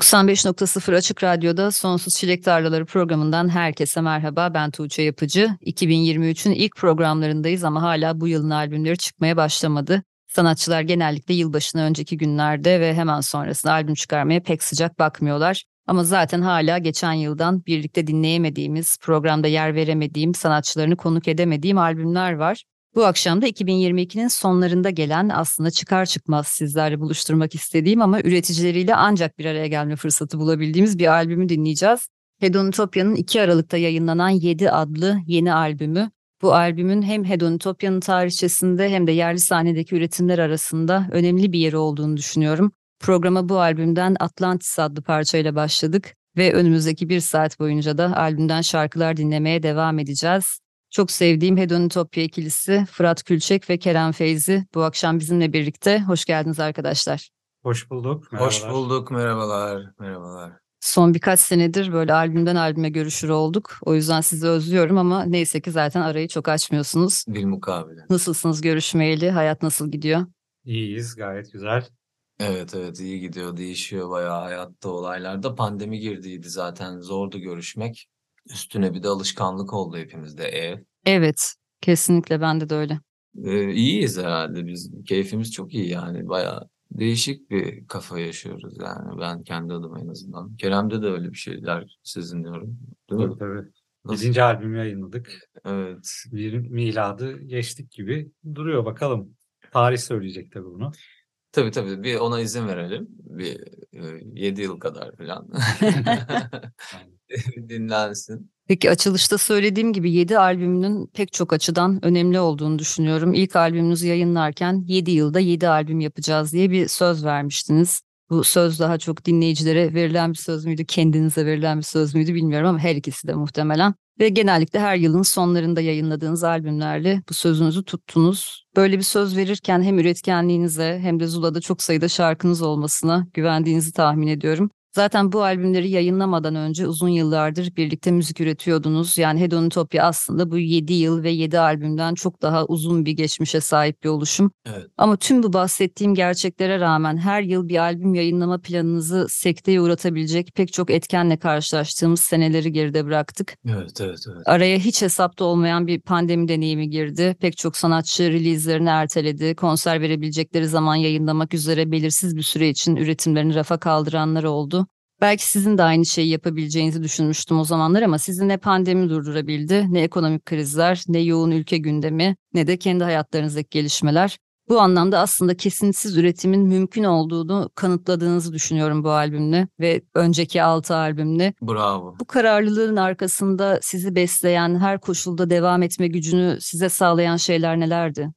...95.0 Açık Radyo'da Sonsuz Çilek Tarlaları programından herkese merhaba. Ben Tuğçe Yapıcı. 2023'ün ilk programlarındayız ama hala bu yılın albümleri çıkmaya başlamadı. Sanatçılar genellikle yılbaşına önceki günlerde ve hemen sonrasında albüm çıkarmaya pek sıcak bakmıyorlar. Ama zaten hala geçen yıldan birlikte dinleyemediğimiz, programda yer veremediğim, sanatçılarını konuk edemediğim albümler var. Bu akşam da 2022'nin sonlarında gelen aslında çıkar çıkmaz sizlerle buluşturmak istediğim ama üreticileriyle ancak bir araya gelme fırsatı bulabildiğimiz bir albümü dinleyeceğiz. Hedonitopya'nın 2 Aralık'ta yayınlanan 7 adlı yeni albümü. Bu albümün hem Hedonitopya'nın tarihçesinde hem de yerli sahnedeki üretimler arasında önemli bir yeri olduğunu düşünüyorum. Programa bu albümden Atlantis adlı parçayla başladık ve önümüzdeki bir saat boyunca da albümden şarkılar dinlemeye devam edeceğiz. Çok sevdiğim Hedonitopya ikilisi Fırat Külçek ve Kerem Feyzi bu akşam bizimle birlikte. Hoş geldiniz arkadaşlar. Hoş bulduk. Hoş bulduk. Merhabalar. Merhabalar. Son birkaç senedir böyle albümden albüme görüşür olduk. O yüzden sizi özlüyorum ama neyse ki zaten arayı çok açmıyorsunuz. Bilmukabele. Nasılsınız görüşmeyeli? Hayat nasıl gidiyor? İyiyiz. Gayet güzel. Evet evet iyi gidiyor. Değişiyor bayağı hayatta olaylarda. Pandemi girdiydi zaten. Zordu görüşmek. Üstüne bir de alışkanlık oldu hepimizde ev. Evet. Kesinlikle bende de öyle. Ee, iyiyiz herhalde biz. Keyfimiz çok iyi yani. Bayağı değişik bir kafa yaşıyoruz yani. Ben kendi adıma en azından. Kerem'de de öyle bir şeyler sezinliyorum. Değil mi? Tabii tabii. Nasıl? Birinci albümü yayınladık. Evet. Bir miladı geçtik gibi duruyor bakalım. Tarih söyleyecek tabii bunu. Tabii tabii bir ona izin verelim. Bir 7 yıl kadar falan. Dinlensin. Peki açılışta söylediğim gibi 7 albümünün pek çok açıdan önemli olduğunu düşünüyorum. İlk albümünüzü yayınlarken 7 yılda 7 albüm yapacağız diye bir söz vermiştiniz. Bu söz daha çok dinleyicilere verilen bir söz müydü, kendinize verilen bir söz müydü bilmiyorum ama her ikisi de muhtemelen. Ve genellikle her yılın sonlarında yayınladığınız albümlerle bu sözünüzü tuttunuz. Böyle bir söz verirken hem üretkenliğinize hem de Zula'da çok sayıda şarkınız olmasına güvendiğinizi tahmin ediyorum. Zaten bu albümleri yayınlamadan önce uzun yıllardır birlikte müzik üretiyordunuz. Yani Hedonitopya aslında bu 7 yıl ve 7 albümden çok daha uzun bir geçmişe sahip bir oluşum. Evet. Ama tüm bu bahsettiğim gerçeklere rağmen her yıl bir albüm yayınlama planınızı sekteye uğratabilecek pek çok etkenle karşılaştığımız seneleri geride bıraktık. Evet evet evet. Araya hiç hesapta olmayan bir pandemi deneyimi girdi. Pek çok sanatçı release'lerini erteledi. Konser verebilecekleri zaman yayınlamak üzere belirsiz bir süre için üretimlerini rafa kaldıranlar oldu. Belki sizin de aynı şeyi yapabileceğinizi düşünmüştüm o zamanlar ama sizi ne pandemi durdurabildi, ne ekonomik krizler, ne yoğun ülke gündemi, ne de kendi hayatlarınızdaki gelişmeler. Bu anlamda aslında kesintisiz üretimin mümkün olduğunu kanıtladığınızı düşünüyorum bu albümle ve önceki altı albümle. Bravo. Bu kararlılığın arkasında sizi besleyen, her koşulda devam etme gücünü size sağlayan şeyler nelerdi?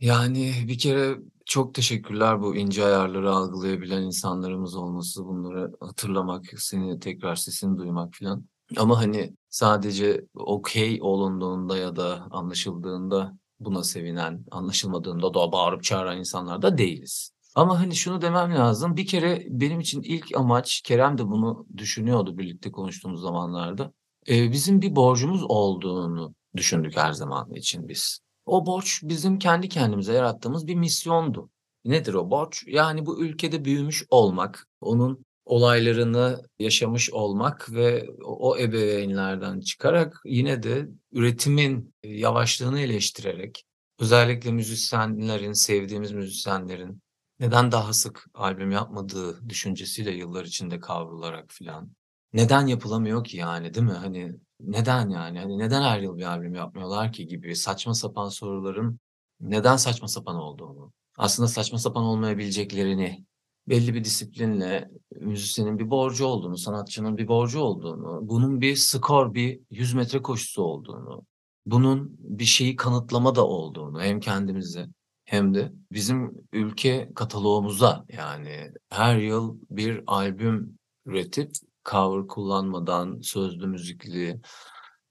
Yani bir kere çok teşekkürler bu ince ayarları algılayabilen insanlarımız olması, bunları hatırlamak, seni tekrar sesini duymak falan. Ama hani sadece okey olunduğunda ya da anlaşıldığında buna sevinen, anlaşılmadığında da bağırıp çağıran insanlar da değiliz. Ama hani şunu demem lazım. Bir kere benim için ilk amaç, Kerem de bunu düşünüyordu birlikte konuştuğumuz zamanlarda. Bizim bir borcumuz olduğunu düşündük her zaman için biz. O borç bizim kendi kendimize yarattığımız bir misyondu. Nedir o borç? Yani bu ülkede büyümüş olmak, onun olaylarını yaşamış olmak ve o ebeveynlerden çıkarak yine de üretimin yavaşlığını eleştirerek özellikle müzisyenlerin, sevdiğimiz müzisyenlerin neden daha sık albüm yapmadığı düşüncesiyle yıllar içinde kavrularak filan. Neden yapılamıyor ki yani değil mi? Hani neden yani? Hani neden her yıl bir albüm yapmıyorlar ki gibi saçma sapan soruların neden saçma sapan olduğunu, aslında saçma sapan olmayabileceklerini belli bir disiplinle müzisyenin bir borcu olduğunu, sanatçının bir borcu olduğunu, bunun bir skor, bir 100 metre koşusu olduğunu, bunun bir şeyi kanıtlama da olduğunu hem kendimize hem de bizim ülke kataloğumuza yani her yıl bir albüm üretip cover kullanmadan sözlü müzikli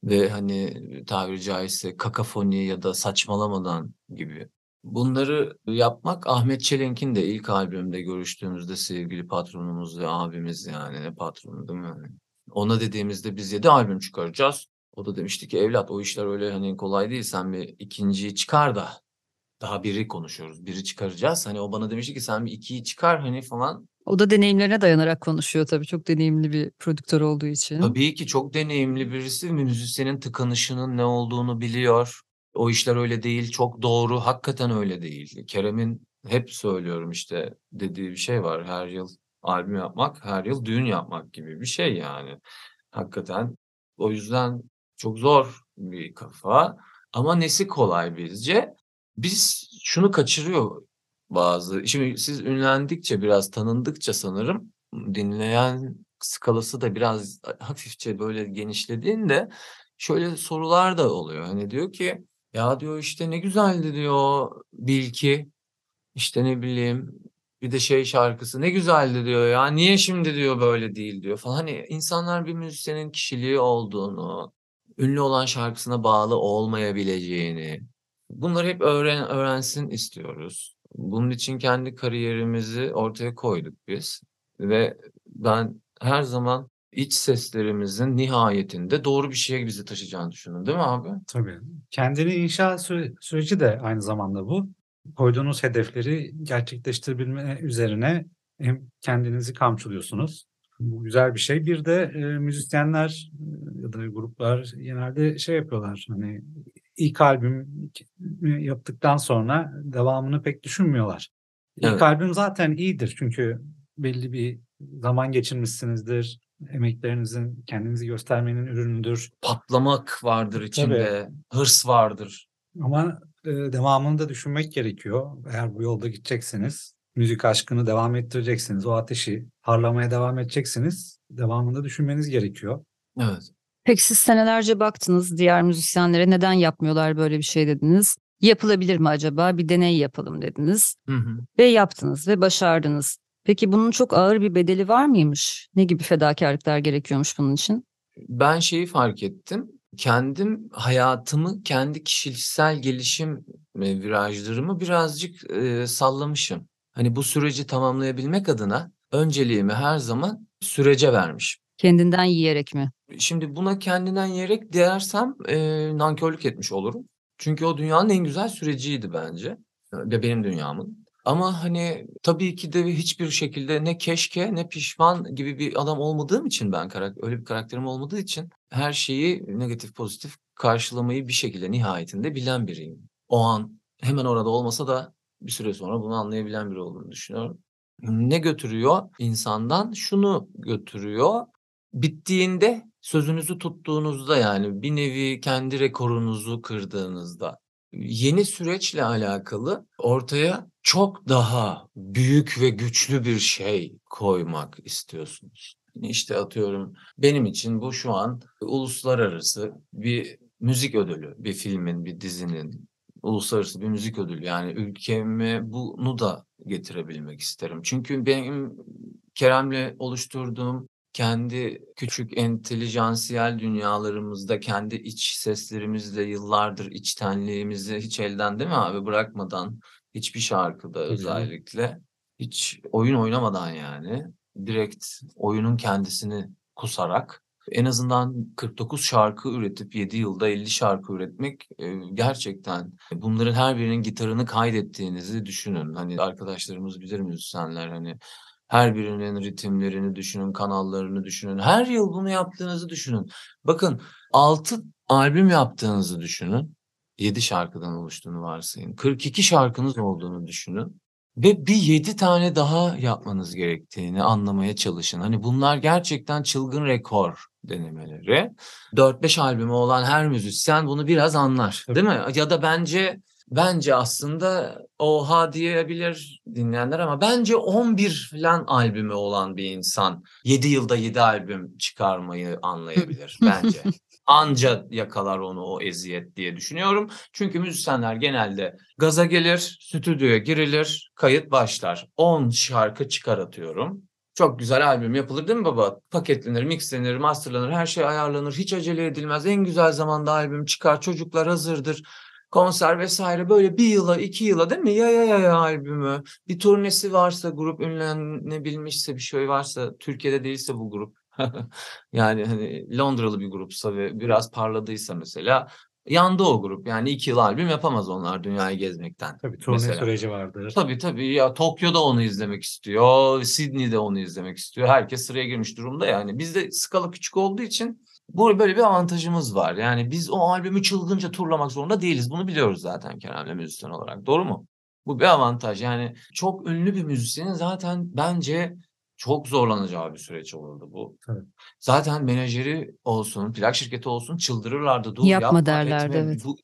ve hani tabiri caizse kakafoni ya da saçmalamadan gibi. Bunları yapmak Ahmet Çelenk'in de ilk albümde görüştüğümüzde sevgili patronumuz ve abimiz yani ne patronu değil mi? Ona dediğimizde biz yedi albüm çıkaracağız. O da demişti ki evlat o işler öyle hani kolay değil sen bir ikinciyi çıkar da daha biri konuşuyoruz. Biri çıkaracağız. Hani o bana demişti ki sen bir ikiyi çıkar hani falan. O da deneyimlerine dayanarak konuşuyor tabii. Çok deneyimli bir prodüktör olduğu için. Tabii ki çok deneyimli birisi. Müzisyenin tıkanışının ne olduğunu biliyor. O işler öyle değil. Çok doğru. Hakikaten öyle değil. Kerem'in hep söylüyorum işte dediği bir şey var. Her yıl albüm yapmak, her yıl düğün yapmak gibi bir şey yani. Hakikaten o yüzden çok zor bir kafa. Ama nesi kolay bizce? Biz şunu kaçırıyor bazı. Şimdi siz ünlendikçe biraz tanındıkça sanırım dinleyen skalası da biraz hafifçe böyle genişlediğinde şöyle sorular da oluyor. Hani diyor ki ya diyor işte ne güzeldi diyor Bilki. İşte ne bileyim bir de şey şarkısı ne güzeldi diyor ya niye şimdi diyor böyle değil diyor falan. Hani insanlar bir müzisyenin kişiliği olduğunu, ünlü olan şarkısına bağlı olmayabileceğini bunları hep öğren öğrensin istiyoruz. Bunun için kendi kariyerimizi ortaya koyduk biz ve ben her zaman iç seslerimizin nihayetinde doğru bir şeye bizi taşıyacağını düşünüyorum değil mi abi? Tabii. Kendini inşa süre- süreci de aynı zamanda bu. Koyduğunuz hedefleri gerçekleştirebilme üzerine hem kendinizi kamçılıyorsunuz. Bu güzel bir şey. Bir de e, müzisyenler ya da gruplar genelde şey yapıyorlar. Hani ilk albüm yaptıktan sonra devamını pek düşünmüyorlar. İlk Evet. albüm zaten iyidir çünkü belli bir zaman geçirmişsinizdir. Emeklerinizin kendinizi göstermenin ürünüdür. Patlamak vardır içinde, hırs vardır. Ama e, devamını da düşünmek gerekiyor. Eğer bu yolda gideceksiniz, müzik aşkını devam ettireceksiniz, o ateşi parlamaya devam edeceksiniz. Devamında düşünmeniz gerekiyor. Evet. Peki siz senelerce baktınız diğer müzisyenlere neden yapmıyorlar böyle bir şey dediniz. Yapılabilir mi acaba? Bir deney yapalım dediniz. Hı hı. Ve yaptınız ve başardınız. Peki bunun çok ağır bir bedeli var mıymış? Ne gibi fedakarlıklar gerekiyormuş bunun için? Ben şeyi fark ettim. Kendim hayatımı, kendi kişisel gelişim e, virajlarımı birazcık e, sallamışım. Hani bu süreci tamamlayabilmek adına önceliğimi her zaman sürece vermişim. Kendinden yiyerek mi? Şimdi buna kendinden yiyerek dersem e, nankörlük etmiş olurum. Çünkü o dünyanın en güzel süreciydi bence. Ve benim dünyamın. Ama hani tabii ki de hiçbir şekilde ne keşke ne pişman gibi bir adam olmadığım için ben öyle bir karakterim olmadığı için her şeyi negatif pozitif karşılamayı bir şekilde nihayetinde bilen biriyim. O an hemen orada olmasa da bir süre sonra bunu anlayabilen biri olduğunu düşünüyorum. Ne götürüyor insandan? Şunu götürüyor. Bittiğinde sözünüzü tuttuğunuzda yani bir nevi kendi rekorunuzu kırdığınızda yeni süreçle alakalı ortaya çok daha büyük ve güçlü bir şey koymak istiyorsunuz. İşte atıyorum benim için bu şu an uluslararası bir müzik ödülü, bir filmin, bir dizinin uluslararası bir müzik ödülü. Yani ülkeme bunu da getirebilmek isterim. Çünkü benim Kerem'le oluşturduğum kendi küçük entelijansiyel dünyalarımızda kendi iç seslerimizle yıllardır içtenliğimizi hiç elden değil mi abi bırakmadan hiçbir şarkıda özellikle hiç oyun oynamadan yani direkt oyunun kendisini kusarak en azından 49 şarkı üretip 7 yılda 50 şarkı üretmek e, gerçekten bunların her birinin gitarını kaydettiğinizi düşünün. Hani arkadaşlarımız bilir müzisyenler hani her birinin ritimlerini düşünün, kanallarını düşünün. Her yıl bunu yaptığınızı düşünün. Bakın 6 albüm yaptığınızı düşünün. 7 şarkıdan oluştuğunu varsayın. 42 şarkınız olduğunu düşünün. Ve bir 7 tane daha yapmanız gerektiğini anlamaya çalışın. Hani bunlar gerçekten çılgın rekor denemeleri. 4-5 albümü olan her müzisyen bunu biraz anlar. Tabii. Değil mi? Ya da bence bence aslında oha diyebilir dinleyenler ama bence 11 falan albümü olan bir insan 7 yılda 7 albüm çıkarmayı anlayabilir bence. Anca yakalar onu o eziyet diye düşünüyorum. Çünkü müzisyenler genelde gaza gelir, stüdyoya girilir, kayıt başlar. 10 şarkı çıkar atıyorum. Çok güzel albüm yapılır değil mi baba? Paketlenir, mixlenir, masterlanır, her şey ayarlanır. Hiç acele edilmez. En güzel zamanda albüm çıkar. Çocuklar hazırdır. Konser vesaire böyle bir yıla, iki yıla değil mi? Ya ya ya ya albümü. Bir turnesi varsa, grup ünlenebilmişse, bir şey varsa, Türkiye'de değilse bu grup. yani hani Londralı bir grupsa ve biraz parladıysa mesela yandı o grup. Yani iki yıl albüm yapamaz onlar dünyayı gezmekten. Tabii turne Mesela. süreci vardır. Tabii tabii ya Tokyo'da onu izlemek istiyor, Sydney'de onu izlemek istiyor. Herkes sıraya girmiş durumda yani. Bizde skala küçük olduğu için bu böyle bir avantajımız var. Yani biz o albümü çılgınca turlamak zorunda değiliz. Bunu biliyoruz zaten Kerem'le müzisyen olarak. Doğru mu? Bu bir avantaj. Yani çok ünlü bir müzisyenin zaten bence çok zorlanacağı bir süreç olurdu bu. Tabii. Zaten menajeri olsun, plak şirketi olsun çıldırırlardı. Dur Yapma yapma, derlerdi, etme. evet. Bu,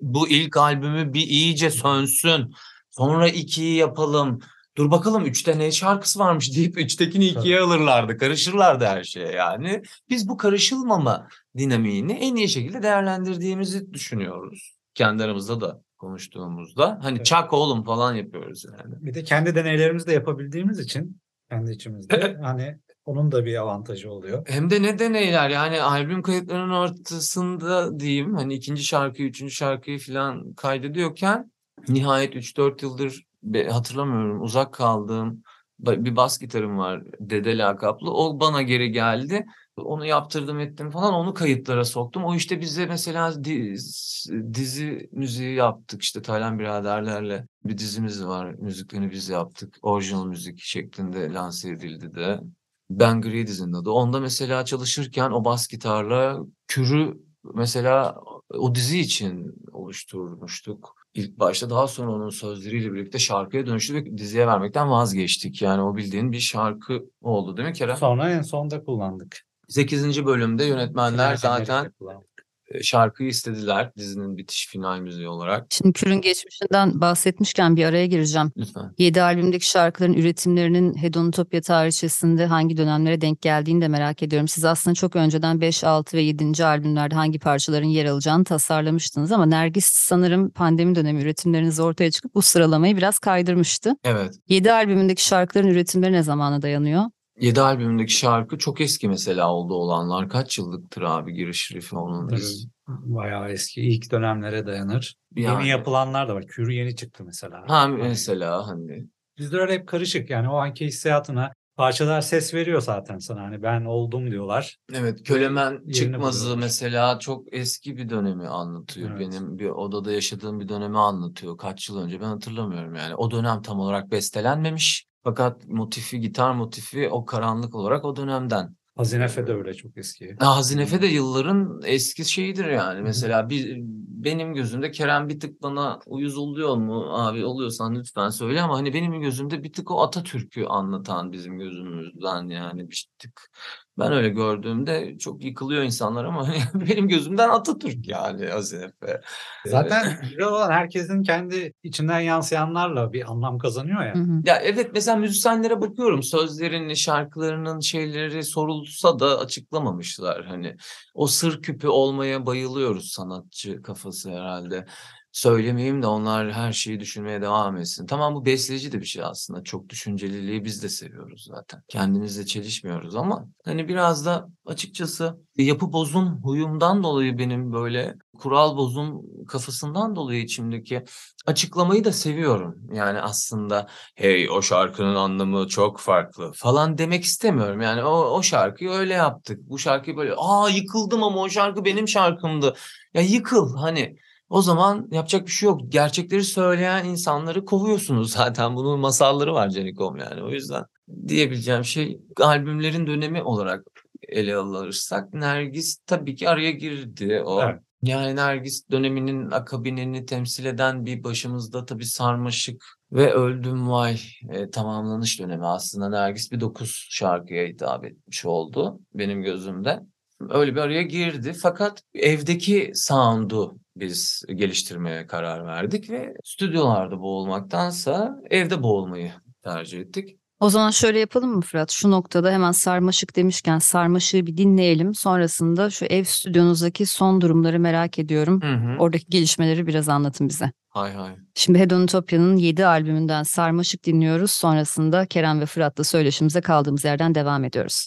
bu ilk albümü bir iyice sönsün. Sonra ikiyi yapalım. Dur bakalım üçte ne şarkısı varmış deyip üçtekini ikiye alırlardı. Karışırlardı her şeye yani. Biz bu karışılmama dinamiğini en iyi şekilde değerlendirdiğimizi düşünüyoruz. Kendi aramızda da konuştuğumuzda. Hani Evet. çak oğlum falan yapıyoruz yani. Bir de kendi deneylerimizi de yapabildiğimiz için kendi içimizde hani onun da bir avantajı oluyor. Hem de ne deneyler yani albüm kayıtlarının ortasında diyeyim hani ikinci şarkıyı, üçüncü şarkıyı falan kaydediyorken nihayet 3-4 yıldır hatırlamıyorum uzak kaldığım bir bas gitarım var Dede lakaplı. O bana geri geldi. Onu yaptırdım ettim falan onu kayıtlara soktum. O işte bize mesela diz- dizi müziği yaptık işte Taylan biraderlerle bir dizimiz var. Müziklerini biz yaptık. Orijinal müzik şeklinde lanse edildi de. Ben Gri dizinin adı. Onda mesela çalışırken o bas gitarla kürü mesela o dizi için oluşturmuştuk. İlk başta daha sonra onun sözleriyle birlikte şarkıya dönüştü ve diziye vermekten vazgeçtik. Yani o bildiğin bir şarkı oldu değil mi Kerem? Sonra en sonda kullandık. 8. bölümde yönetmenler zaten şarkıyı istediler dizinin bitiş final müziği olarak. Şimdi Kür'ün geçmişinden bahsetmişken bir araya gireceğim. Lütfen. 7 albümdeki şarkıların üretimlerinin Hedonotopya tarihçesinde hangi dönemlere denk geldiğini de merak ediyorum. Siz aslında çok önceden 5, 6 ve 7. albümlerde hangi parçaların yer alacağını tasarlamıştınız ama Nergis sanırım pandemi dönemi üretimleriniz ortaya çıkıp bu sıralamayı biraz kaydırmıştı. Evet. 7 albümündeki şarkıların üretimleri ne zamana dayanıyor? 7 albümündeki şarkı çok eski mesela oldu olanlar. Kaç yıllıktır abi giriş riff'i onun? Biz- Bayağı eski ilk dönemlere dayanır. Yani. Yeni yapılanlar da var. Kürü yeni çıktı mesela. Ha Hani mesela hani Bizde öyle hep karışık yani o anki hissiyatına parçalar ses veriyor zaten sana hani ben oldum diyorlar. Evet, Kölemen Çıkmazı buluyorlar. mesela çok eski bir dönemi anlatıyor. Evet. Benim bir odada yaşadığım bir dönemi anlatıyor. Kaç yıl önce ben hatırlamıyorum yani. O dönem tam olarak bestelenmemiş. Fakat motifi, gitar motifi o karanlık olarak o dönemden. Hazinefe de öyle çok eski. Ha, Hazinefe de yılların eski şeyidir yani. hı. Mesela bir, benim gözümde Kerem bir tık bana uyuz oluyor mu? Abi oluyorsan lütfen söyle ama hani benim gözümde bir tık o Atatürk'ü anlatan bizim gözümüzden yani bir tık. Ben öyle gördüğümde çok yıkılıyor insanlar ama benim gözümden Atatürk yani Hazinefe. Zaten güzel olan herkesin kendi içinden yansıyanlarla bir anlam kazanıyor ya. Hı hı. Ya evet mesela müzisyenlere bakıyorum sözlerini, şarkılarının şeyleri sorulsa da açıklamamışlar. Hani o sır küpü olmaya bayılıyoruz sanatçı kafası herhalde. Söylemeyeyim de onlar her şeyi düşünmeye devam etsin. Tamam bu besleyici de bir şey aslında. Çok düşünceliliği biz de seviyoruz zaten. Kendimizle çelişmiyoruz ama hani biraz da açıkçası yapı bozum huyumdan dolayı benim böyle kural bozum kafasından dolayı içimdeki açıklamayı da seviyorum. Yani aslında hey o şarkının anlamı çok farklı falan demek istemiyorum. Yani o, o şarkıyı öyle yaptık. Bu şarkıyı böyle aa yıkıldım ama o şarkı benim şarkımdı. Ya yıkıl hani o zaman yapacak bir şey yok. Gerçekleri söyleyen insanları kovuyorsunuz zaten. Bunun masalları var Canikom yani. O yüzden diyebileceğim şey albümlerin dönemi olarak ele alırsak Nergis tabii ki araya girdi o. Evet. Yani Nergis döneminin akabinini temsil eden bir başımızda tabii sarmaşık ve Öldüm Vay e, tamamlanış dönemi aslında Nergis bir dokuz şarkıya hitap etmiş oldu benim gözümde. Öyle bir araya girdi fakat evdeki sound'u biz geliştirmeye karar verdik ve stüdyolarda boğulmaktansa evde boğulmayı tercih ettik. O zaman şöyle yapalım mı Fırat? Şu noktada hemen sarmaşık demişken sarmaşığı bir dinleyelim. Sonrasında şu ev stüdyonuzdaki son durumları merak ediyorum. Hı hı. Oradaki gelişmeleri biraz anlatın bize. Hay hay. Şimdi Hedonitopya'nın 7 albümünden Sarmaşık dinliyoruz. Sonrasında Kerem ve Fırat'la söyleşimize kaldığımız yerden devam ediyoruz.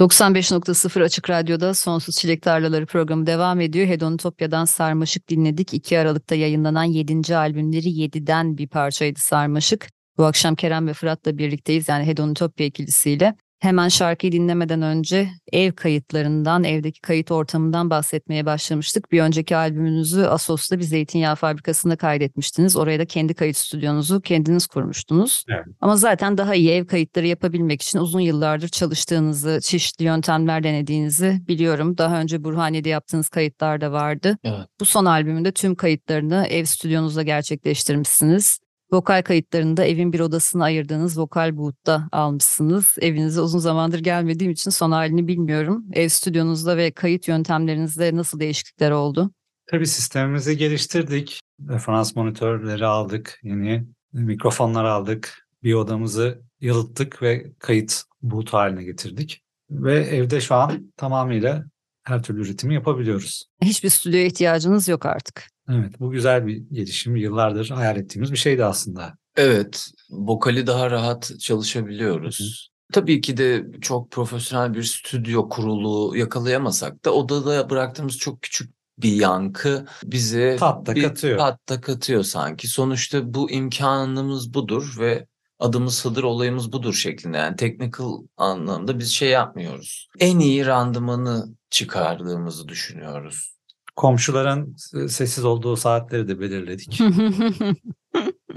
95.0 Açık Radyo'da Sonsuz Çilek Tarlaları programı devam ediyor. Hedonitopya'dan Sarmaşık dinledik. 2 Aralık'ta yayınlanan 7. albümleri 7'den bir parçaydı Sarmaşık. Bu akşam Kerem ve Fırat'la birlikteyiz yani Hedonitopya ikilisiyle. Hemen şarkıyı dinlemeden önce ev kayıtlarından, evdeki kayıt ortamından bahsetmeye başlamıştık. Bir önceki albümünüzü Asos'ta bir zeytinyağı fabrikasında kaydetmiştiniz. Oraya da kendi kayıt stüdyonuzu kendiniz kurmuştunuz. Evet. Ama zaten daha iyi ev kayıtları yapabilmek için uzun yıllardır çalıştığınızı, çeşitli yöntemler denediğinizi biliyorum. Daha önce Burhaniye'de yaptığınız kayıtlar da vardı. Evet. Bu son albümünde tüm kayıtlarını ev stüdyonuzda gerçekleştirmişsiniz. Vokal kayıtlarını da evin bir odasına ayırdığınız vokal boot'ta almışsınız. Evinize uzun zamandır gelmediğim için son halini bilmiyorum. Ev stüdyonuzda ve kayıt yöntemlerinizde nasıl değişiklikler oldu? Tabii sistemimizi geliştirdik. Referans monitörleri aldık. Yeni mikrofonlar aldık. Bir odamızı yalıttık ve kayıt boot haline getirdik. Ve evde şu an tamamıyla her türlü üretimi yapabiliyoruz. Hiçbir stüdyoya ihtiyacınız yok artık. Evet bu güzel bir gelişim. Yıllardır hayal ettiğimiz bir şeydi aslında. Evet, vokali daha rahat çalışabiliyoruz. Tabii ki de çok profesyonel bir stüdyo kurulu yakalayamasak da odada bıraktığımız çok küçük bir yankı bize Tat da bir katıyor. tat da katıyor sanki. Sonuçta bu imkanımız budur ve adımız Hıdır olayımız budur şeklinde. Yani technical anlamda biz şey yapmıyoruz. En iyi randımanı çıkardığımızı düşünüyoruz. Komşuların sessiz olduğu saatleri de belirledik.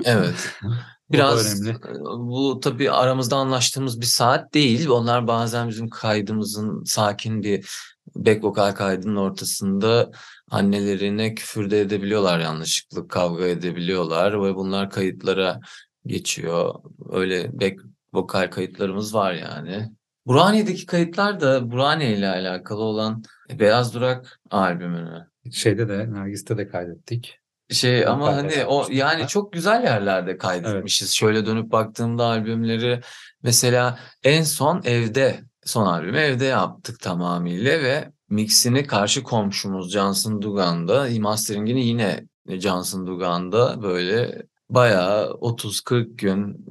Evet. Bu Biraz önemli. e, bu tabii aramızda anlaştığımız bir saat değil. Onlar bazen bizim kaydımızın sakin bir back vokal kaydının ortasında annelerine küfür de edebiliyorlar yanlışlıkla kavga edebiliyorlar ve bunlar kayıtlara geçiyor. Öyle back vokal kayıtlarımız var yani. Burhaniye'deki kayıtlar da Burhaniye ile alakalı olan Beyaz Durak albümünü. Şeyde de Nergis'te de kaydettik. Şey ama Vokal hani o yani da. çok güzel yerlerde kaydetmişiz. Şöyle dönüp baktığımda albümleri mesela en son evde son albümü evde yaptık tamamıyla ve mixini karşı komşumuz Johnson Dugan'da, masteringini yine Johnson Dugan'da böyle bayağı 30-40 gün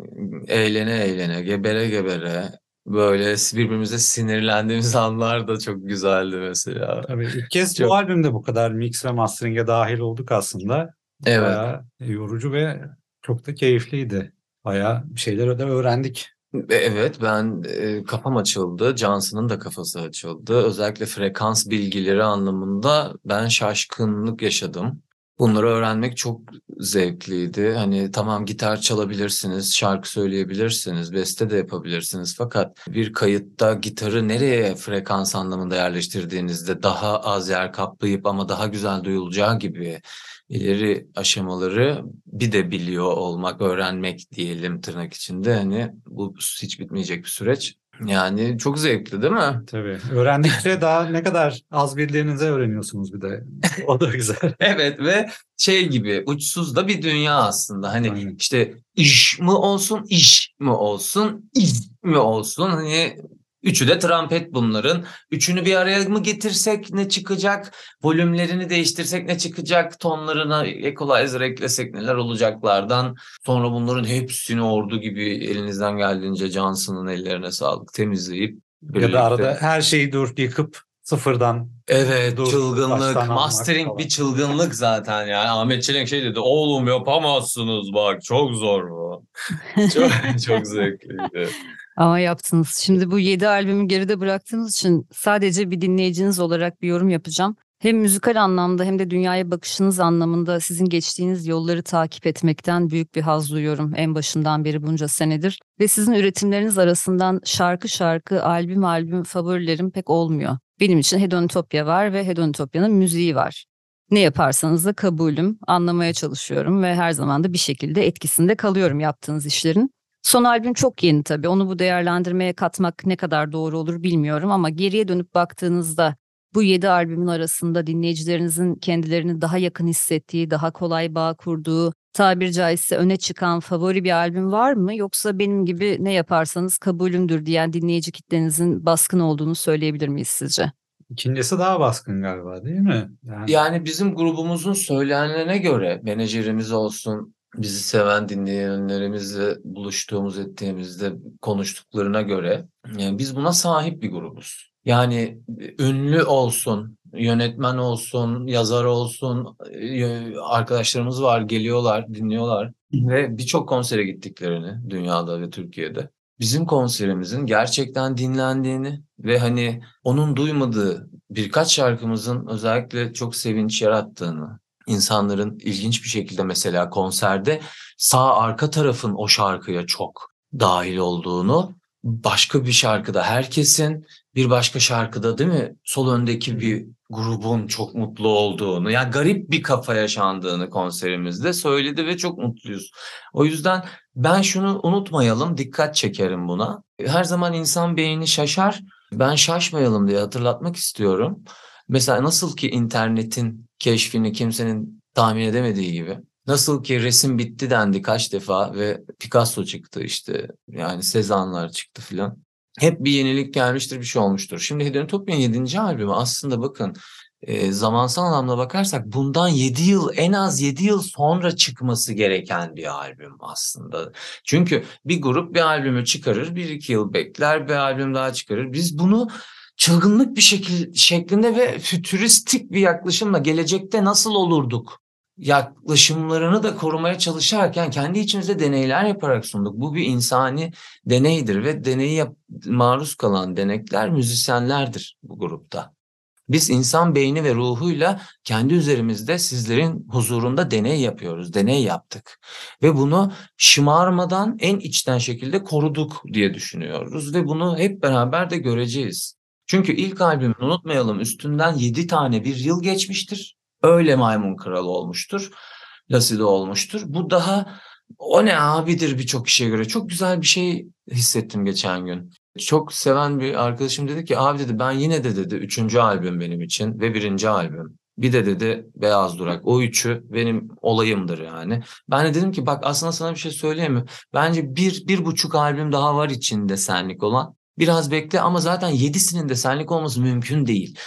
eğlene eğlene, gebere gebere böyle birbirimize sinirlendiğimiz anlar da çok güzeldi mesela. Tabii ilk kez Çok- bu albümde bu kadar mix ve mastering'e dahil olduk aslında. Evet. Bayağı yorucu ve çok da keyifliydi. Bayağı bir şeyler de öğrendik. E, Evet ben e, kafam açıldı. Johnson'ın da kafası açıldı. Özellikle frekans bilgileri anlamında ben şaşkınlık yaşadım. Bunları öğrenmek çok zevkliydi. Hani tamam gitar çalabilirsiniz, şarkı söyleyebilirsiniz, beste de yapabilirsiniz. Fakat bir kayıtta gitarı nereye frekans anlamında yerleştirdiğinizde daha az yer kaplayıp ama daha güzel duyulacağı gibi ileri aşamaları bir de biliyor olmak, öğrenmek diyelim tırnak içinde. Hani bu hiç bitmeyecek bir süreç. Yani çok zevkli değil mi? Tabii. Öğrendikçe daha ne kadar az bildiğinizi öğreniyorsunuz bir de. O da güzel. Evet ve şey gibi uçsuz da bir dünya aslında. Hani Aynen. işte iş mi olsun, iş mi olsun, iş mi olsun? Hani üçü de trompet bunların. Üçünü bir araya mı getirsek ne çıkacak? Volümlerini değiştirsek ne çıkacak? Tonlarına equalizer eklesek neler olacaklardan. Sonra bunların hepsini ordu gibi elinizden geldiğince Johnson'ın ellerine sağlık temizleyip Ya birlikte- da arada her şeyi dur yıkıp sıfırdan Evet Dur, çılgınlık. Mastering falan. bir çılgınlık zaten yani. Ahmet Çelenk şey dedi. Oğlum yapamazsınız bak çok zor bu. Çok, çok zevkliydi. Ama yaptınız. Şimdi bu 7 albümü geride bıraktığınız için sadece bir dinleyiciniz olarak bir yorum yapacağım. Hem müzikal anlamda hem de dünyaya bakışınız anlamında sizin geçtiğiniz yolları takip etmekten büyük bir haz duyuyorum en başından beri bunca senedir. Ve sizin üretimleriniz arasından şarkı şarkı, albüm albüm favorilerim pek olmuyor. Benim için Hedonitopya var ve Hedonitopya'nın müziği var. Ne yaparsanız da kabulüm, anlamaya çalışıyorum ve her zaman da bir şekilde etkisinde kalıyorum yaptığınız işlerin. Son albüm çok yeni tabii. Onu bu değerlendirmeye katmak ne kadar doğru olur bilmiyorum ama geriye dönüp baktığınızda Bu 7 albümün arasında dinleyicilerinizin kendilerini daha yakın hissettiği, daha kolay bağ kurduğu, tabir caizse öne çıkan favori bir albüm var mı? Yoksa benim gibi ne yaparsanız kabulümdür diyen dinleyici kitlenizin baskın olduğunu söyleyebilir miyiz sizce? İkincisi daha baskın galiba değil mi? Yani, Yani bizim grubumuzun söylenene göre menajerimiz olsun, bizi seven dinleyenlerimizle buluştuğumuz ettiğimizde konuştuklarına göre yani biz buna sahip bir grubuz. Yani ünlü olsun, yönetmen olsun, yazar olsun, e, arkadaşlarımız var, geliyorlar, dinliyorlar ve birçok konsere gittiklerini dünyada ve Türkiye'de. Bizim konserimizin gerçekten dinlendiğini ve hani onun duymadığı birkaç şarkımızın özellikle çok sevinç yarattığını, insanların ilginç bir şekilde mesela konserde sağ arka tarafın o şarkıya çok dahil olduğunu, başka bir şarkıda herkesin bir başka şarkıda değil mi sol öndeki bir grubun çok mutlu olduğunu yani garip bir kafa yaşandığını konserimizde söyledi ve çok mutluyuz. O yüzden ben şunu unutmayalım dikkat çekerim buna. Her zaman insan beyni şaşar ben şaşmayalım diye hatırlatmak istiyorum. Mesela nasıl ki internetin keşfini kimsenin tahmin edemediği gibi Nasıl ki resim bitti dendi kaç defa ve Picasso çıktı işte yani Sezanlar çıktı filan. Hep bir yenilik gelmiştir bir şey olmuştur. Şimdi Hedonitopya'nın 7. albümü aslında bakın e, zamansal anlamda bakarsak bundan 7 yıl en az 7 yıl sonra çıkması gereken bir albüm aslında. Çünkü bir grup bir albümü çıkarır bir iki yıl bekler bir albüm daha çıkarır. Biz bunu çılgınlık bir şekil şeklinde ve fütüristik bir yaklaşımla gelecekte nasıl olurduk yaklaşımlarını da korumaya çalışarken kendi içimizde deneyler yaparak sunduk. Bu bir insani deneydir ve deneyi maruz kalan denekler müzisyenlerdir bu grupta. Biz insan beyni ve ruhuyla kendi üzerimizde sizlerin huzurunda deney yapıyoruz, deney yaptık. Ve bunu şımarmadan en içten şekilde koruduk diye düşünüyoruz ve bunu hep beraber de göreceğiz. Çünkü ilk albümünü unutmayalım üstünden 7 tane bir yıl geçmiştir öyle maymun kralı olmuştur. Laside olmuştur. Bu daha o ne abidir birçok kişiye göre. Çok güzel bir şey hissettim geçen gün. Çok seven bir arkadaşım dedi ki abi dedi ben yine de dedi üçüncü albüm benim için ve birinci albüm. Bir de dedi Beyaz Durak. O üçü benim olayımdır yani. Ben de dedim ki bak aslında sana bir şey söyleyeyim mi? Bence bir, bir buçuk albüm daha var içinde senlik olan. Biraz bekle ama zaten yedisinin de senlik olması mümkün değil.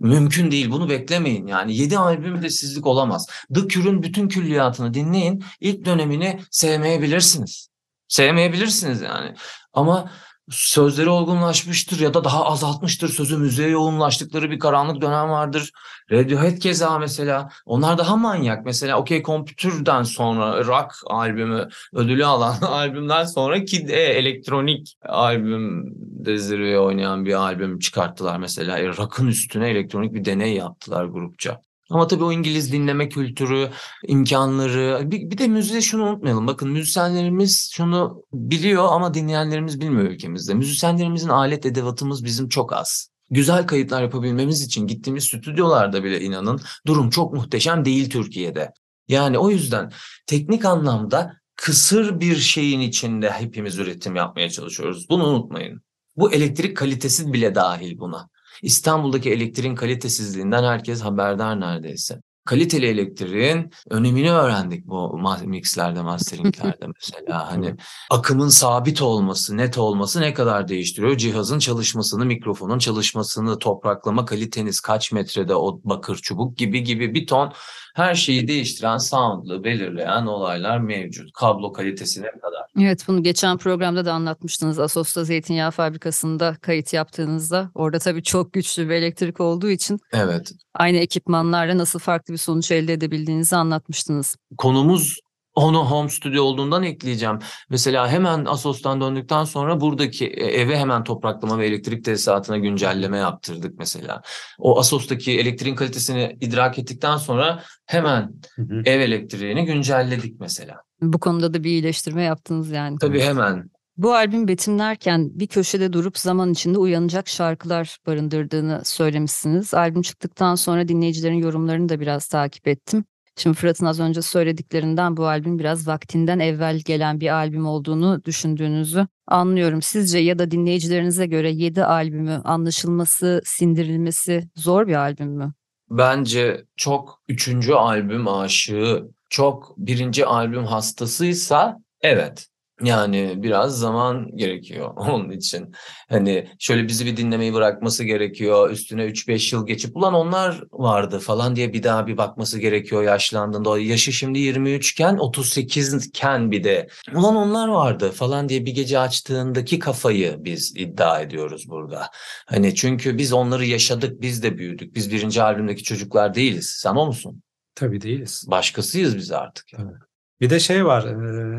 Mümkün değil bunu beklemeyin yani 7 albüm de sizlik olamaz. The Cure'un bütün külliyatını dinleyin ilk dönemini sevmeyebilirsiniz. Sevmeyebilirsiniz yani ama sözleri olgunlaşmıştır ya da daha azaltmıştır sözü müziğe yoğunlaştıkları bir karanlık dönem vardır. Radiohead keza mesela onlar daha manyak mesela OK Computer'dan sonra rock albümü ödülü alan albümden sonra ki de elektronik albümde zirveye oynayan bir albüm çıkarttılar mesela. E, rock'ın üstüne elektronik bir deney yaptılar grupça. Ama tabii o İngiliz dinleme kültürü, imkanları. Bir, bir de müziğe şunu unutmayalım. Bakın müzisyenlerimiz şunu biliyor ama dinleyenlerimiz bilmiyor ülkemizde. Müzisyenlerimizin alet edevatımız bizim çok az. Güzel kayıtlar yapabilmemiz için gittiğimiz stüdyolarda bile inanın durum çok muhteşem değil Türkiye'de. Yani o yüzden teknik anlamda kısır bir şeyin içinde hepimiz üretim yapmaya çalışıyoruz. Bunu unutmayın. Bu elektrik kalitesi bile dahil buna. İstanbul'daki elektriğin kalitesizliğinden herkes haberdar neredeyse. Kaliteli elektriğin önemini öğrendik bu mixlerde, masteringlerde mesela. Hani akımın sabit olması, net olması ne kadar değiştiriyor? Cihazın çalışmasını, mikrofonun çalışmasını, topraklama kaliteniz kaç metrede o bakır çubuk gibi gibi bir ton her şeyi değiştiren, sound'lı belirleyen olaylar mevcut. Kablo kalitesine kadar. Evet bunu geçen programda da anlatmıştınız. Asos'ta zeytinyağı fabrikasında kayıt yaptığınızda. Orada tabii çok güçlü bir elektrik olduğu için Evet. aynı ekipmanlarla nasıl farklı bir sonuç elde edebildiğinizi anlatmıştınız. konumuz onu home studio olduğundan ekleyeceğim. Mesela hemen Asos'tan döndükten sonra buradaki e, eve hemen topraklama ve elektrik tesisatına güncelleme yaptırdık mesela. O Asos'taki elektriğin kalitesini idrak ettikten sonra hemen Hı hı. ev elektriğini güncelledik mesela. Bu konuda da bir iyileştirme yaptınız yani. Tabii hemen. Bu albüm betimlerken bir köşede durup zaman içinde uyanacak şarkılar barındırdığını söylemişsiniz. Albüm çıktıktan sonra dinleyicilerin yorumlarını da biraz takip ettim. Şimdi Fırat'ın az önce söylediklerinden bu albüm biraz vaktinden evvel gelen bir albüm olduğunu düşündüğünüzü anlıyorum. Sizce ya da dinleyicilerinize göre 7 albümü anlaşılması, sindirilmesi zor bir albüm mü? Bence çok üçüncü albüm aşığı, çok birinci albüm hastasıysa evet. Yani biraz zaman gerekiyor onun için. Hani şöyle bizi bir dinlemeyi bırakması gerekiyor. Üstüne 3-5 yıl geçip ulan onlar vardı falan diye bir daha bir bakması gerekiyor yaşlandığında. Yaşı şimdi 23 iken 38 iken bir de ulan onlar vardı falan diye bir gece açtığındaki kafayı biz iddia ediyoruz burada. Hani çünkü biz onları yaşadık, biz de büyüdük. Biz birinci albümdeki çocuklar değiliz. Sen o musun? Tabii değiliz. Başkasıyız biz artık. Yani. Bir de şey var,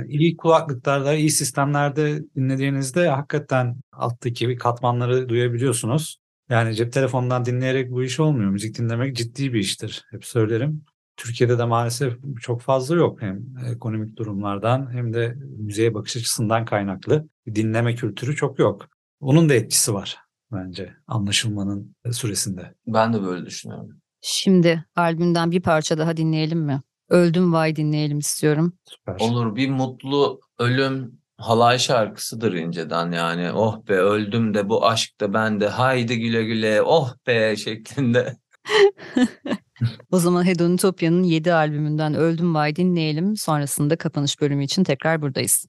iyi kulaklıklarda, iyi sistemlerde dinlediğinizde hakikaten alttaki katmanları duyabiliyorsunuz. Yani cep telefonundan dinleyerek bu iş olmuyor. Müzik dinlemek ciddi bir iştir. Hep söylerim. Türkiye'de de maalesef çok fazla yok. Hem ekonomik durumlardan hem de müziğe bakış açısından kaynaklı. Dinleme kültürü çok yok. Onun da etkisi var bence anlaşılmanın süresinde. Ben de böyle düşünüyorum. Şimdi albümden bir parça daha dinleyelim mi? Öldüm Vay dinleyelim istiyorum. Süper. Olur bir mutlu ölüm halay şarkısıdır inceden yani. Oh be öldüm de bu aşk da ben de haydi güle güle oh be şeklinde. O zaman Hedonitopya'nın 7 albümünden Öldüm Vay dinleyelim. Sonrasında kapanış bölümü için tekrar buradayız.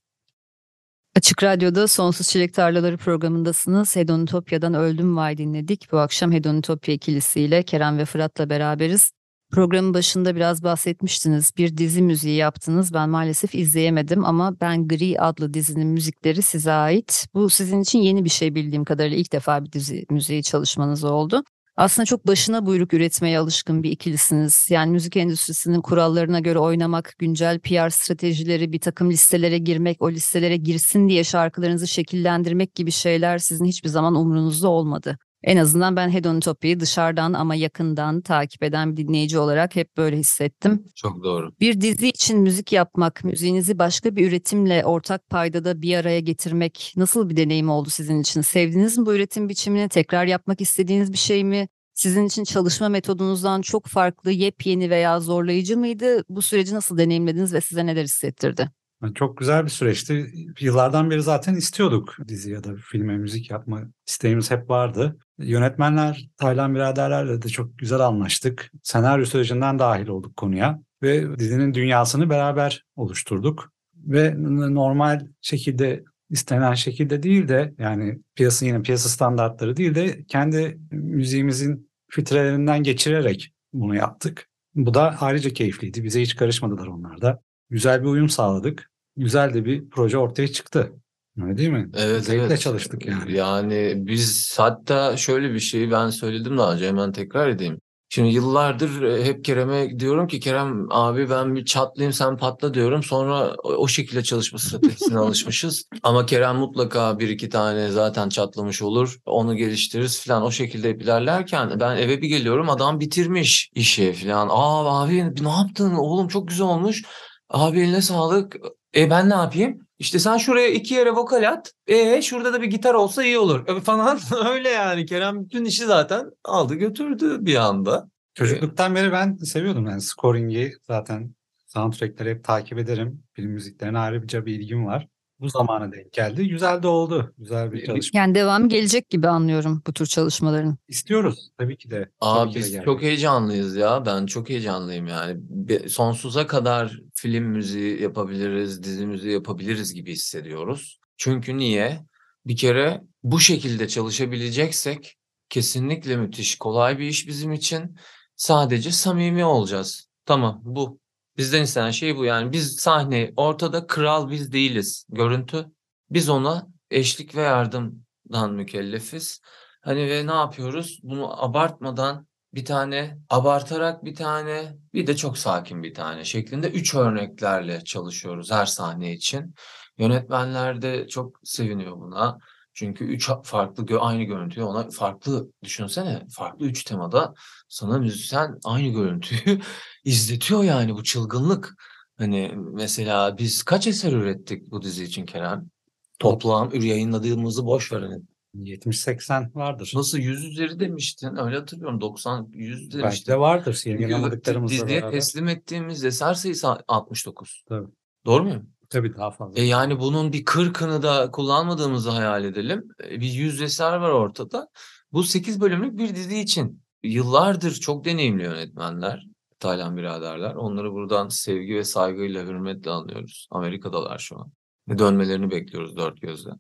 Açık Radyo'da Sonsuz Çilek Tarlaları programındasınız. Hedonitopya'dan Öldüm Vay dinledik. Bu akşam Hedonitopya ikilisiyle Kerem ve Fırat'la beraberiz. Programın başında biraz bahsetmiştiniz. Bir dizi müziği yaptınız. Ben maalesef izleyemedim ama Ben Gri adlı dizinin müzikleri size ait. Bu sizin için yeni bir şey bildiğim kadarıyla ilk defa bir dizi müziği çalışmanız oldu. Aslında çok başına buyruk üretmeye alışkın bir ikilisiniz. Yani müzik endüstrisinin kurallarına göre oynamak, güncel PR stratejileri, bir takım listelere girmek, o listelere girsin diye şarkılarınızı şekillendirmek gibi şeyler sizin hiçbir zaman umrunuzda olmadı. En azından ben Hedonitopya'yı dışarıdan ama yakından takip eden bir dinleyici olarak hep böyle hissettim. Çok doğru. Bir dizi için müzik yapmak, müziğinizi başka bir üretimle ortak paydada bir araya getirmek nasıl bir deneyim oldu sizin için? Sevdiniz mi bu üretim biçimini? Tekrar yapmak istediğiniz bir şey mi? Sizin için çalışma metodunuzdan çok farklı, yepyeni veya zorlayıcı mıydı? Bu süreci nasıl deneyimlediniz ve size neler hissettirdi? Çok güzel bir süreçti. Yıllardan beri zaten istiyorduk dizi ya da filme müzik yapma isteğimiz hep vardı. Yönetmenler, Taylan biraderlerle de çok güzel anlaştık. Senaryo sürecinden dahil olduk konuya ve dizinin dünyasını beraber oluşturduk. Ve normal şekilde istenen şekilde değil de yani piyasa yine piyasa standartları değil de kendi müziğimizin filtrelerinden geçirerek bunu yaptık. Bu da ayrıca keyifliydi. Bize hiç karışmadılar onlar da. Güzel bir uyum sağladık. Güzel de bir proje ortaya çıktı. Öyle değil mi? Evet Zevkle evet. çalıştık yani. Yani biz hatta şöyle bir şeyi ben söyledim daha önce hemen tekrar edeyim. Şimdi yıllardır e, hep Kerem'e diyorum ki Kerem abi ben bir çatlayayım sen patla diyorum. Sonra o, şekilde çalışma stratejisine alışmışız. Ama Kerem mutlaka bir iki tane zaten çatlamış olur. Onu geliştiririz falan o şekilde ilerlerken ben eve bir geliyorum adam bitirmiş işi falan. Aa abi ne yaptın oğlum çok güzel olmuş. Abi eline sağlık. E ben ne yapayım? İşte sen şuraya iki yere vokal at. E şurada da bir gitar olsa iyi olur. E, falan öyle yani. Kerem bütün işi zaten aldı götürdü bir anda. Çocukluktan beri ben seviyordum yani scoring'i zaten soundtrack'leri hep takip ederim. Film müziklerine ayrıca bir ilgim var. Bu zamana denk geldi. Güzel de oldu. Güzel bir çalışma. Yani devam gelecek gibi anlıyorum bu tür çalışmaların. İstiyoruz tabii ki de. Aa Tabii ki de biz geldi. çok heyecanlıyız ya. Ben çok heyecanlıyım yani. Bir- Sonsuza kadar film müziği yapabiliriz, dizi müziği yapabiliriz gibi hissediyoruz. Çünkü niye? Bir kere bu şekilde çalışabileceksek kesinlikle müthiş, kolay bir iş bizim için. Sadece samimi olacağız. Tamam bu. Bizden istenen şey bu yani. Biz sahne ortada kral biz değiliz. Görüntü. Biz ona eşlik ve yardımdan mükellefiz. Hani ve ne yapıyoruz? Bunu abartmadan bir tane, abartarak bir tane, bir de çok sakin bir tane şeklinde üç örneklerle çalışıyoruz her sahne için. Yönetmenler de çok seviniyor buna. Çünkü üç farklı aynı görüntüyü ona farklı düşünsene farklı üç temada sana müzisyen aynı görüntüyü izletiyor yani bu çılgınlık. Hani mesela biz kaç eser ürettik bu dizi için Kerem? Toplam yayınladığımızı boş ver hani. 70-80 vardır. Nasıl 100 üzeri demiştin? Öyle hatırlıyorum. 90 100 Belki demiştin. de vardır. Yayınlamadıklarımızla beraber. teslim ettiğimiz eser sayısı 69. Tabii. Doğru muyum? Tabii daha fazla. E yani bunun bir kırkını da kullanmadığımızı hayal edelim. E, Bir yüz eser var ortada. Bu 8 bölümlük bir dizi için yıllardır çok deneyimli yönetmenler, Taylan biraderler. Onları buradan sevgi ve saygıyla, hürmetle anlıyoruz. Amerika'dalar şu an. Ve dönmelerini bekliyoruz dört gözle.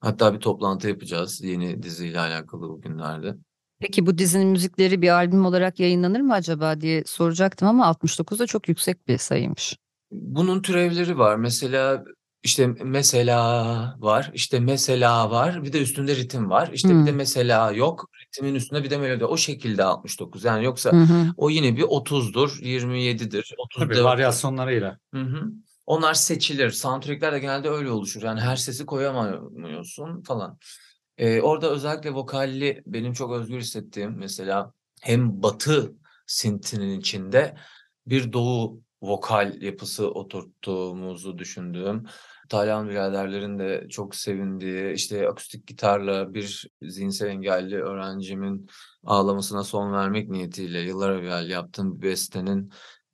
Hatta bir toplantı yapacağız yeni diziyle alakalı bugünlerde. Peki bu dizinin müzikleri bir albüm olarak yayınlanır mı acaba diye soracaktım ama 69 da çok yüksek bir sayıymış. Bunun türevleri var. Mesela işte mesela var, işte mesela var, bir de üstünde ritim var. İşte bir de Hmm. mesela yok, ritmin üstünde bir de melodi. O şekilde 69. Yani yoksa Hı hı. o yine bir 30'dur, 27'dir, Tabii 34'tür. varyasyonlarıyla. Hı hı. Onlar seçilir. Soundtrack'ler de genelde öyle oluşur. Yani her sesi koyamıyorsun falan. Ee, orada özellikle vokalli benim çok özgür hissettiğim mesela hem batı sintinin içinde bir doğu vokal yapısı oturttuğumuzu düşündüğüm Taylan biraderlerin de çok sevindiği işte akustik gitarla bir zihinsel engelli öğrencimin ağlamasına son vermek niyetiyle yıllar evvel yaptığım bir bestenin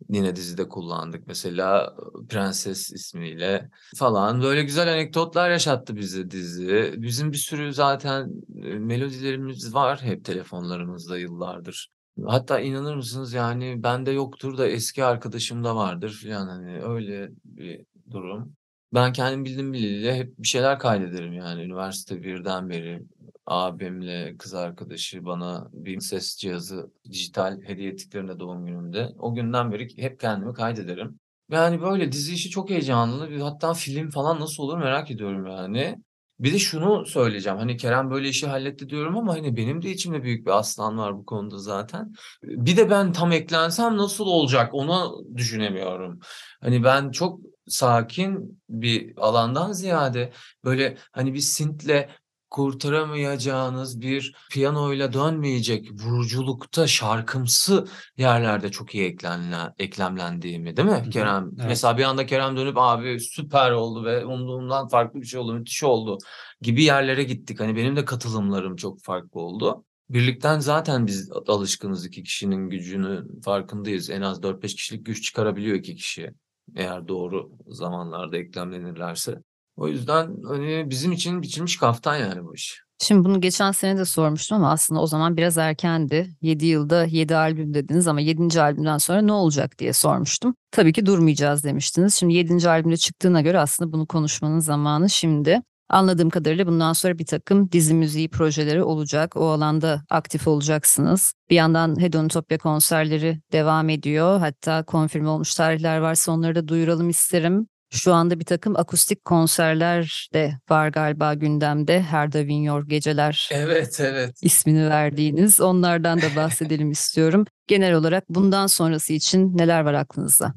yine dizide kullandık. Mesela Prenses ismiyle falan. Böyle güzel anekdotlar yaşattı bize dizi. Bizim bir sürü zaten melodilerimiz var hep telefonlarımızda yıllardır. Hatta inanır mısınız yani bende yoktur da eski arkadaşımda vardır filan hani öyle bir durum. Ben kendim bildim bileli hep bir şeyler kaydederim yani üniversite birden beri abimle kız arkadaşı bana bir ses cihazı dijital hediye ettiklerinde doğum günümde. O günden beri hep kendimi kaydederim. Yani böyle dizi işi çok heyecanlı. Hatta film falan nasıl olur merak ediyorum yani. Bir de şunu söyleyeceğim. Hani Kerem böyle işi halletti diyorum ama hani benim de içimde büyük bir aslan var bu konuda zaten. Bir de ben tam eklensem nasıl olacak onu düşünemiyorum. Hani ben çok sakin bir alandan ziyade böyle hani bir synth'le kurtaramayacağınız bir piyanoyla dönmeyecek vuruculukta şarkımsı yerlerde çok iyi eklenle, eklemlendiğimi değil mi hı. Kerem? Evet. Mesela bir anda Kerem dönüp abi süper oldu ve umduğumdan farklı bir şey oldu, müthiş oldu gibi yerlere gittik. Hani benim de katılımlarım çok farklı oldu. Birlikten zaten biz alışkınız iki kişinin gücünün farkındayız. En az 4-5 kişilik güç çıkarabiliyor iki kişi. Eğer doğru zamanlarda eklemlenirlerse. O yüzden hani bizim için biçilmiş kaftan yani bu iş. Şimdi bunu geçen sene de sormuştum ama aslında o zaman biraz erkendi. 7 yılda 7 albüm dediniz ama 7. albümden sonra ne olacak diye sormuştum. Tabii ki durmayacağız demiştiniz. Şimdi 7. albümde çıktığına göre aslında bunu konuşmanın zamanı şimdi. Anladığım kadarıyla bundan sonra bir takım dizi müziği projeleri olacak. O alanda aktif olacaksınız. Bir yandan Hedonitopya konserleri devam ediyor. Hatta konfirme olmuş tarihler varsa onları da duyuralım isterim. Şu anda bir takım akustik konserler de var galiba gündemde. Herda Vinyor Geceler Evet evet. ismini verdiğiniz. Onlardan da bahsedelim istiyorum. Genel olarak bundan sonrası için neler var aklınızda?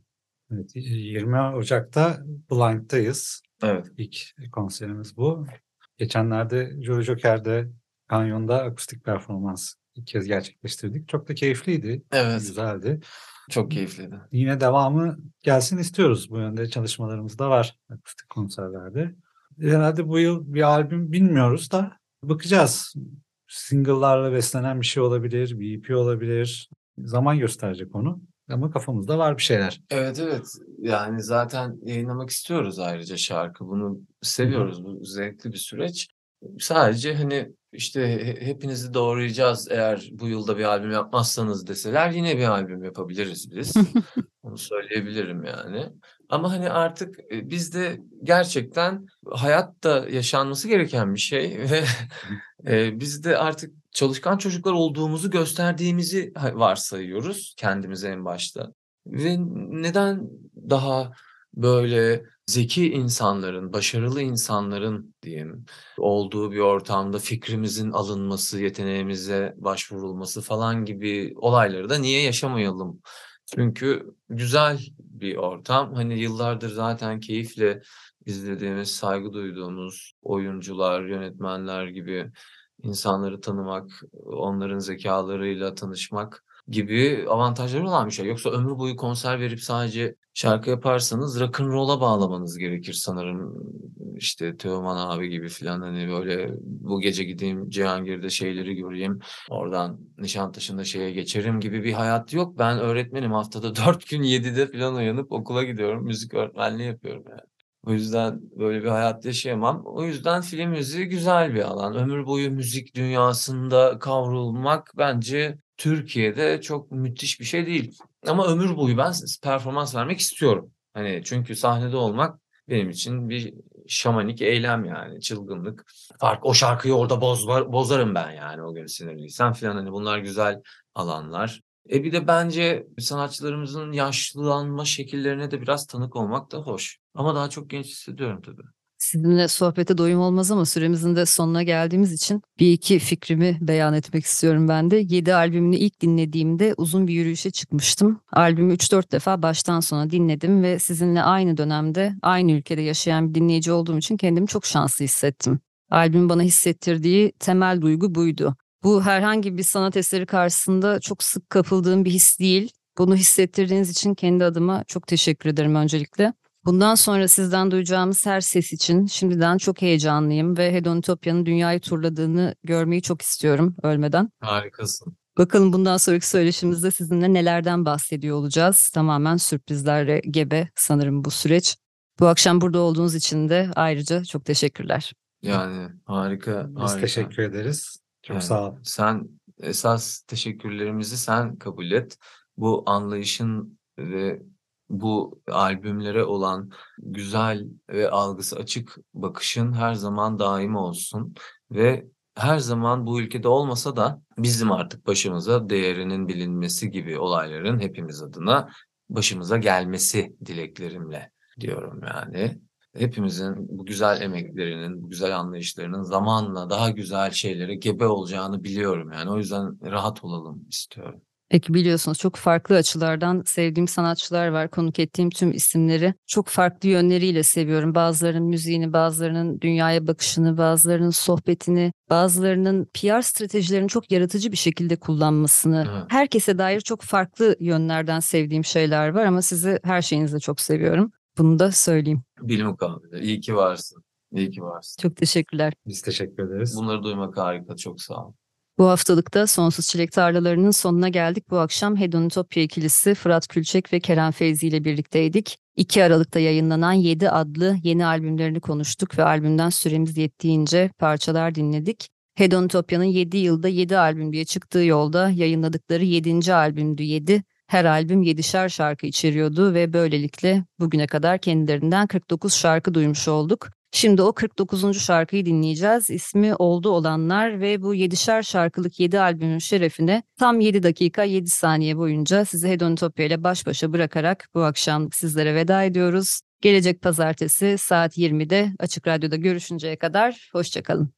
Evet, 20 Ocak'ta Blind'dayız. Evet. İlk konserimiz bu. Geçenlerde Jolly Joker'de Kanyon'da akustik performans ilk kez gerçekleştirdik. Çok da keyifliydi, Evet. güzeldi. Çok keyifliydi. Yine devamı gelsin istiyoruz. Bu yönde çalışmalarımız da var akustik konserlerde. Herhalde bu yıl bir albüm bilmiyoruz da bakacağız. Single'larla beslenen bir şey olabilir, bir EP olabilir. Zaman gösterecek onu. Ama kafamızda var bir şeyler. Evet evet. Yani zaten yayınlamak istiyoruz ayrıca şarkı. Bunu seviyoruz. Bu zevkli bir süreç. Sadece hani işte he- hepinizi doğrayacağız eğer bu yılda bir albüm yapmazsanız deseler yine bir albüm yapabiliriz biz. Onu söyleyebilirim yani. Ama hani artık e, bizde gerçekten hayatta yaşanması gereken bir şey ve e, biz de artık çalışkan çocuklar olduğumuzu gösterdiğimizi varsayıyoruz kendimize en başta. Ve neden daha böyle zeki insanların, başarılı insanların diyeyim olduğu bir ortamda fikrimizin alınması, yeteneğimize başvurulması falan gibi olayları da niye yaşamayalım? Çünkü güzel bir ortam. Hani yıllardır zaten keyifle izlediğimiz, saygı duyduğumuz oyuncular, yönetmenler gibi insanları tanımak, onların zekalarıyla tanışmak gibi avantajları olan bir şey. Yoksa ömür boyu konser verip sadece şarkı yaparsanız rock'n'roll'a bağlamanız gerekir sanırım. İşte Teoman abi gibi filan hani böyle bu gece gideyim Cihangir'de şeyleri göreyim. Oradan Nişantaşı'nda şeye geçerim gibi bir hayat yok. Ben öğretmenim haftada 4 gün 7'de filan uyanıp okula gidiyorum. Müzik öğretmenliği yapıyorum yani. O yüzden böyle bir hayat yaşayamam. O yüzden film müziği güzel bir alan. Ömür boyu müzik dünyasında kavrulmak bence Türkiye'de çok müthiş bir şey değil. Ama ömür boyu ben performans vermek istiyorum. Hani çünkü sahnede olmak benim için bir şamanik eylem yani çılgınlık. Fark o şarkıyı orada boz, bozarım ben yani o gün sinirliysem falan hani bunlar güzel alanlar. E bir de bence sanatçılarımızın yaşlanma şekillerine de biraz tanık olmak da hoş. Ama daha çok genç hissediyorum tabii. Sizinle sohbete doyum olmaz ama süremizin de sonuna geldiğimiz için bir iki fikrimi beyan etmek istiyorum ben de. 7 albümünü ilk dinlediğimde uzun bir yürüyüşe çıkmıştım. Albümü 3-4 defa baştan sona dinledim ve sizinle aynı dönemde aynı ülkede yaşayan bir dinleyici olduğum için kendimi çok şanslı hissettim. Albüm bana hissettirdiği temel duygu buydu. Bu herhangi bir sanat eseri karşısında çok sık kapıldığım bir his değil. Bunu hissettirdiğiniz için kendi adıma çok teşekkür ederim öncelikle. Bundan sonra sizden duyacağımız her ses için şimdiden çok heyecanlıyım ve Hedonitopya'nın dünyayı turladığını görmeyi çok istiyorum ölmeden. Harikasın. Bakalım bundan sonraki söyleşimizde sizinle nelerden bahsediyor olacağız. Tamamen sürprizlerle gebe sanırım bu süreç. Bu akşam burada olduğunuz için de ayrıca çok teşekkürler. Yani harika. Biz harika. teşekkür ederiz. Çok Yani sağ ol. Sen esas teşekkürlerimizi sen kabul et. Bu anlayışın ve bu albümlere olan güzel ve algısı açık bakışın her zaman daim olsun ve her zaman bu ülkede olmasa da bizim artık başımıza değerinin bilinmesi gibi olayların hepimiz adına başımıza gelmesi dileklerimle diyorum yani. Hepimizin bu güzel emeklerinin, bu güzel anlayışlarının zamanla daha güzel şeylere gebe olacağını biliyorum yani. O yüzden rahat olalım istiyorum. Peki biliyorsunuz çok farklı açılardan sevdiğim sanatçılar var. Konuk ettiğim tüm isimleri çok farklı yönleriyle seviyorum. Bazılarının müziğini, bazılarının dünyaya bakışını, bazılarının sohbetini, bazılarının PR stratejilerini çok yaratıcı bir şekilde kullanmasını. Evet. Herkese dair çok farklı yönlerden sevdiğim şeyler var ama sizi her şeyinizle çok seviyorum. Bunu da söyleyeyim. Bilmukabele. İyi ki varsın. İyi ki varsın. Çok teşekkürler. Biz teşekkür ederiz. Bunları duymak harika. Çok sağ ol. Bu haftalıkta Sonsuz Çilek Tarlalarının sonuna geldik. Bu akşam Hedonitopya ikilisi Fırat Külçek ve Kerem Feyzi ile birlikteydik. 2 Aralık'ta yayınlanan 7 adlı yeni albümlerini konuştuk ve albümden süremiz yettiğince parçalar dinledik. Hedonitopya'nın 7 yılda 7 albüm diye çıktığı yolda yayınladıkları 7. albümdü 7. Her albüm 7'şer şarkı içeriyordu ve böylelikle bugüne kadar kendilerinden 49 şarkı duymuş olduk. Şimdi o 49. şarkıyı dinleyeceğiz. İsmi Oldu Olanlar ve bu 7'şer şarkılık 7 albümün şerefine tam 7 dakika 7 saniye boyunca sizi Hedonitopya ile baş başa bırakarak bu akşam sizlere veda ediyoruz. Gelecek pazartesi saat 20'de Açık Radyo'da görüşünceye kadar hoşçakalın.